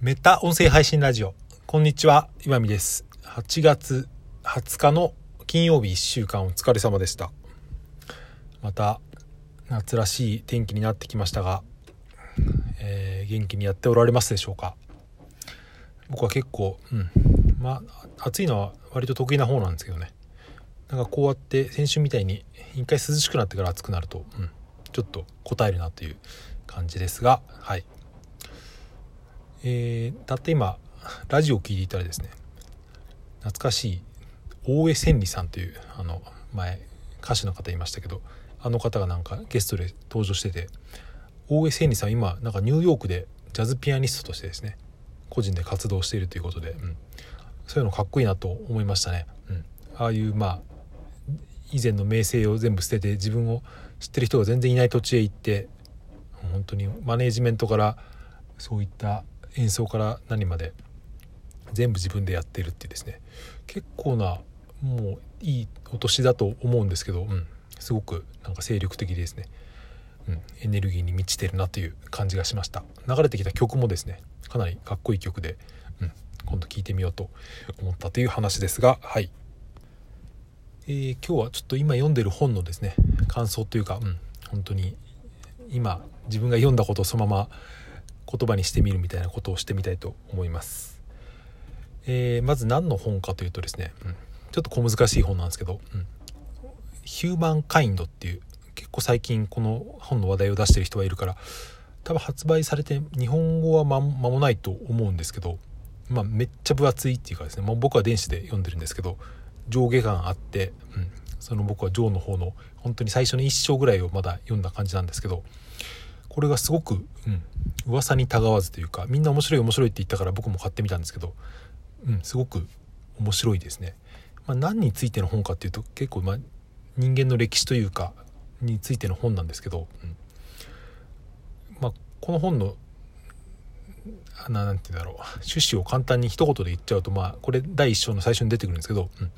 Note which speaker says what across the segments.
Speaker 1: メタ音声配信ラジオ。こんにちは、岩見です。8月20日の金曜日1週間お疲れ様でした。また、夏らしい天気になってきましたが、えー元気にやっておられますでしょうか？僕は結構、うん。まあ、暑いのは割と得意な方なんですけどね。なんかこうやって先週みたいに一回涼しくなってから暑くなると、うん、ちょっと答えるなという感じですが、はい。えーたった今ラジオを聞いていたらですね懐かしい大江千里さんというあの前歌手の方いましたけどあの方がなんかゲストで登場してて大江千里さん今なんかニューヨークでジャズピアニストとしてですね個人で活動しているということで、うん、そういうのかっこいいなと思いましたね。うん、ああいうまあ以前の名声を全部捨てて自分を知ってる人が全然いない土地へ行って本当にマネージメントからそういった演奏から何まで全部自分でやってるってですね。結構なもういいお年だと思うんですけど、うん、すごくなんか精力的ですね、うん、エネルギーに満ちてるなという感じがしました。流れてきた曲もですねかなりかっこいい曲で、うん、今度聴いてみようと思ったという話ですがはい。えー今日はちょっと今読んでる本のですね感想というか、うん、本当に今自分が読んだことをそのまま言葉にしてみるみたいなことをしてみたいと思います、えーまず何の本かというとですね、うん。ちょっと小難しい本なんですけど「うん。ヒューマンカインド」っていう結構最近この本の話題を出してる人がいるから多分発売されて日本語は間間もないと思うんですけど、まあ、めっちゃ分厚いっていうかですね、まあ、僕は電子で読んでるんですけど上下感あって、うん、その僕は上の方の本当に最初の1章ぐらいをまだ読んだ感じなんですけどこれがすごく、うん、噂にたがわずというかみんな面白い面白いって言ったから僕も買ってみたんですけど、うん、すごく面白いですね。まあ、何についての本かっていうと結構、まあ、人間の歴史というかについての本なんですけど、うんまあ、この本のあななんて言うんだろう趣旨を簡単に一言で言っちゃうと、まあ、これ第一章の最初に出てくるんですけど、うん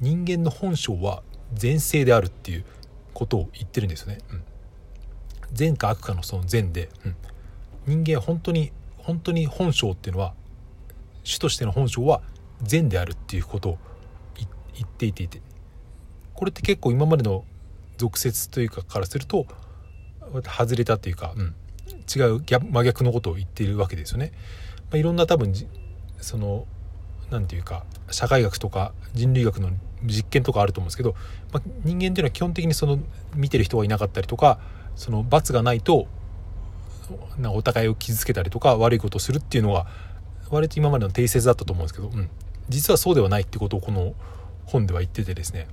Speaker 1: 人間の本性は善性であるっていうことを言ってるんですよね。うん善か悪かのその善で、うん。人間本当に本当に本性っていうのは主としての本性は善であるっていうことを言っていていて。これって結構今までの俗説というかからすると外れたというか、うん、違う真逆のことを言っているわけですよね。まあ、いろんな多分そのなんていうか社会学とか人類学の実験とかあると思うんですけど、まあ、人間っていうのは基本的にその見てる人がいなかったりとかその罰がないとなお互いを傷つけたりとか悪いことをするっていうのが割と今までの定説だったと思うんですけど、うん、実はそうではないってことをこの本では言っててですね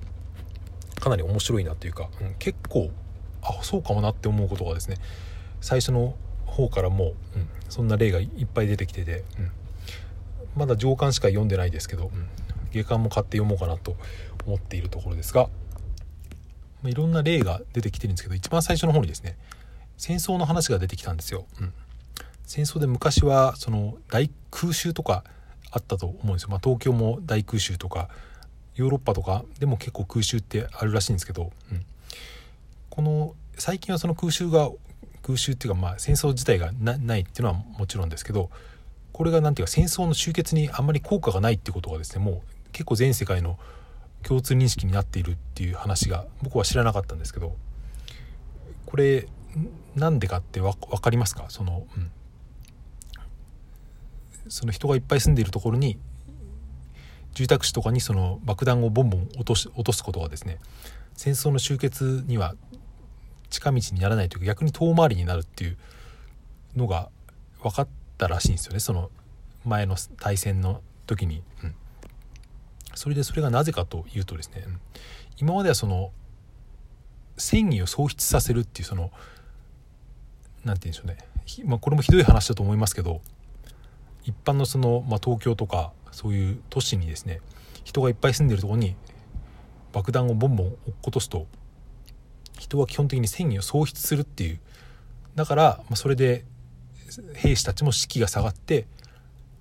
Speaker 1: かなり面白いなというか、うん、結構あそうかもなって思うことがですね最初の方からもう、うん、そんな例がいっぱい出てきてて、うん、まだ上巻しか読んでないですけど、うん、下巻も買って読もうかなと思っているところですが、いろんな例が出てきてるんですけど一番最初の方にですね戦争の話が出てきたんですよ。うん、戦争で昔はその大空襲とかあったと思うんですよ。まあ、東京も大空襲とかヨーロッパとかでも結構空襲ってあるらしいんですけど、うん、この最近はその空襲が空襲っていうかまあ戦争自体がないっていうのはもちろんですけどこれが何ていうか戦争の終結にあんまり効果がないっていうことがですねもう結構全世界の共通認識になっているっていう話が僕は知らなかったんですけどこれなんでかって分かりますか？その、うん、その人がいっぱい住んでいるところに住宅地とかにその爆弾をボンボン落とし落とすことがですね戦争の終結には近道にならないというか逆に遠回りになるっていうのが分かったらしいんですよね。その前の大戦の時に。うん、それでそれがなぜかというとですね、今まではその戦意を喪失させるっていうその何て言うんでしょうね、まあ、これもひどい話だと思いますけど一般のその、まあ、東京とかそういう都市にですね人がいっぱい住んでるところに爆弾をボンボン落っことすと人は基本的に戦意を喪失するっていう。だから、まあ、それで兵士たちも士気が下がって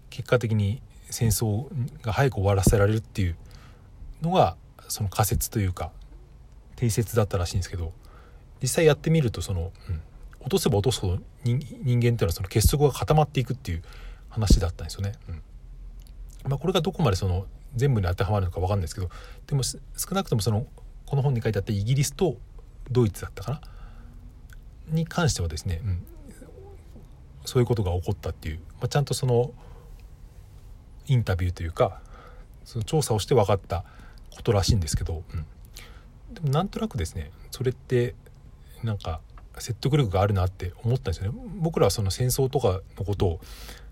Speaker 1: 結果的に戦争が早く終わらせられるっていうのがその仮説というか定説だったらしいんですけど実際やってみるとその、うん落とせば落とすほど人人間っていうのはその結束が固まっていくっていう話だったんですよね。うん。まあ、これがどこまでその全部に当てはまるのか分かんないですけどでも少なくともそのこの本に書いてあったイギリスとドイツだったかな？に関してはですね、うん、そういうことが起こったっていう、まあ、ちゃんとそのインタビューというかその調査をして分かったことらしいんですけど、うん、でもなんとなくですねそれってなんか説得力があるなって思ったんですよね。僕らはその戦争とかのことを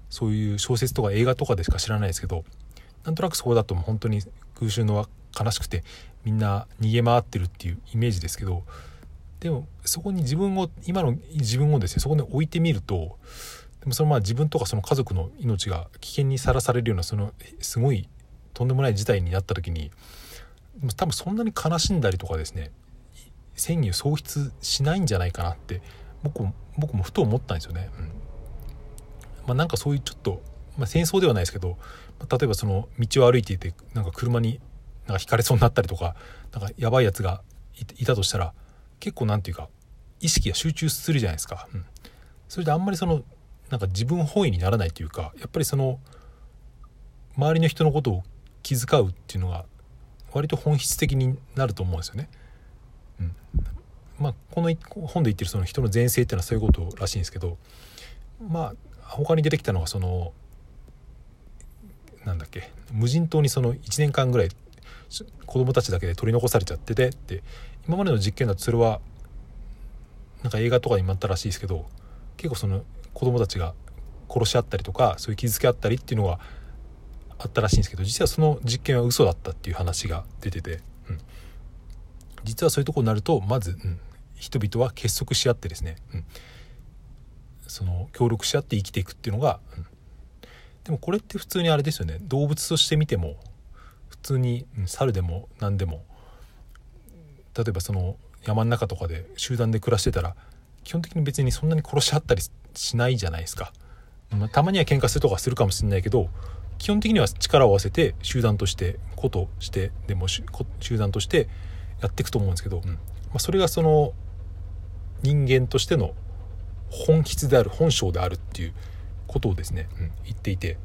Speaker 1: そういう小説とか映画とかでしか知らないですけどなんとなくそこだともう本当に空襲のは悲しくてみんな逃げ回ってるっていうイメージですけどでもそこに自分を今の自分をですねそこに置いてみるとでもそのまあ自分とかその家族の命が危険にさらされるようなそのすごいとんでもない事態になった時に多分そんなに悲しんだりとかですね戦意を喪失しないんじゃないかなって僕も僕もふと思ったんですよね。うんまあ、なんかそういうちょっと、まあ、戦争ではないですけど例えばその道を歩いていてなんか車になんかひかれそうになったりとかなんかやばいやつがいたとしたら結構なんていうか意識が集中するじゃないですか。うん、それであんまりそのなんか自分本位にならないというかやっぱりその周りの人のことを気遣うっていうのが割と本質的になると思うんですよね。うん、まあこの本で言ってるその人の前世っていうのはそういうことらしいんですけどまあ他に出てきたのがそのなんだっけ無人島にその1年間ぐらい子供たちだけで取り残されちゃっててって今までの実験だとそれはなんか映画とかにもあったらしいですけど結構その子供たちが殺し合ったりとかそういう傷つけ合ったりっていうのがあったらしいんですけど実はその実験は嘘だったっていう話が出てて、うん、実はそういうとこになるとまず、うん、人々は結束し合ってですね、うん、その協力し合って生きていくっていうのが、うん、でもこれって普通にあれですよね。動物として見ても普通に、うん、猿でも何でも例えばその山の中とかで集団で暮らしてたら基本的に別にそんなに殺し合ったりしないじゃないですか、まあ、たまには喧嘩するとかするかもしれないけど基本的には力を合わせて集団として子としてでも集団としてやっていくと思うんですけど、うん。まあ、それがその人間としての本質である本性であるっていうことをですね、うん、言っていて。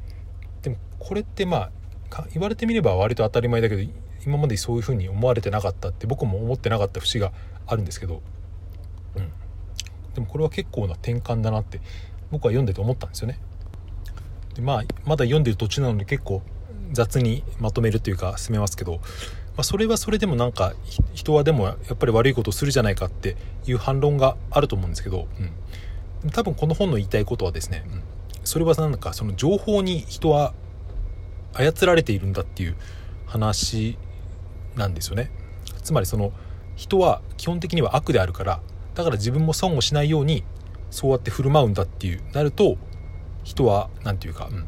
Speaker 1: でもこれってまあ言われてみれば割と当たり前だけど今までそういうふうに思われてなかったって僕も思ってなかった節があるんですけど、うん、でもこれは結構な転換だなって僕は読んでて思ったんですよね。でまあまだ読んでる途中なので結構雑にまとめるというか進めますけど、まあ、それはそれでもなんか人はでもやっぱり悪いことをするじゃないかっていう反論があると思うんですけど、うん、多分この本の言いたいことはですね、うん、それはなんかその情報に人は操られているんだっていう話なんですよね。つまりその人は基本的には悪であるからだから自分も損をしないようにそうやって振る舞うんだっていう。なると人は何て言うか、うん、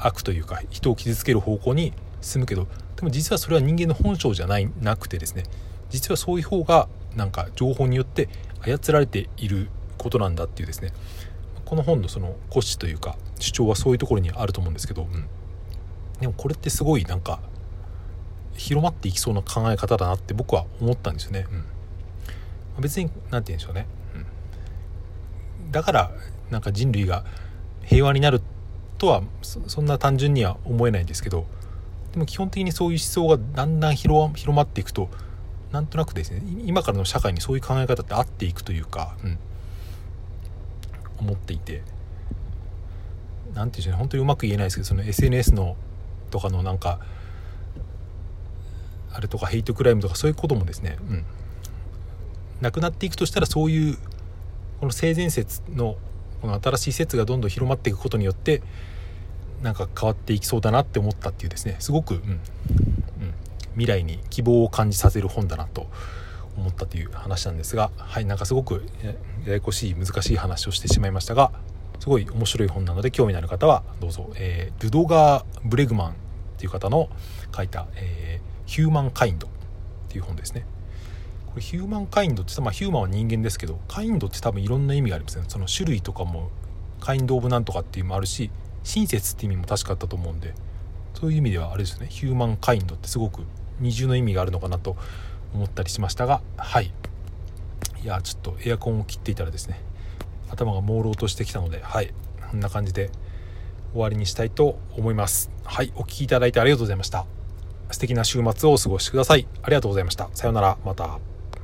Speaker 1: 悪というか人を傷つける方向に進むけどでも実はそれは人間の本性じゃないなくてですね。実はそういう方がなんか情報によって操られていることなんだっていうですね。この本のその骨子というか主張はそういうところにあると思うんですけど、うん、でもこれってすごいなんか広まっていきそうな考え方だなって僕は思ったんですよね。うん、別に何て言うんでしょうね、うん、だからなんか人類が平和になるとはそんな単純には思えないんですけどでも基本的にそういう思想がだんだん広まっていくとなんとなくですね今からの社会にそういう考え方って合っていくというか、うん、思っていて。何て言うんでしょうね。本当にうまく言えないですけどその SNS のとかのなんかあれとかヘイトクライムとかそういうこともですね、うん、なくなっていくとしたらそういうこの性善説のこの新しい説がどんどん広まっていくことによってなんか変わっていきそうだなって思ったっていうですね。すごく、うん。うん、未来に希望を感じさせる本だなと思ったという話なんですがはい。なんかすごくややこしい難しい話をしてしまいましたがすごい面白い本なので興味のある方はどうぞ、えー、ルドガー・ブレグマンっていう方の書いた、えー、ヒューマンカインドっていう本ですね。これヒューマンカインドってまあヒューマンは人間ですけどカインドって多分いろんな意味がありますね。その種類とかもカインド・オブ・なんとかっていうのもあるし親切って意味も確かあったと思うんでそういう意味ではあれですね。ヒューマンカインドってすごく二重の意味があるのかなと思ったりしましたがはい。いやちょっとエアコンを切っていたらですね頭が朦朧としてきたのではい。こんな感じで終わりにしたいと思います。はいお聴きいただいてありがとうございました。素敵な週末をお過ごしください。ありがとうございました。さようなら。また。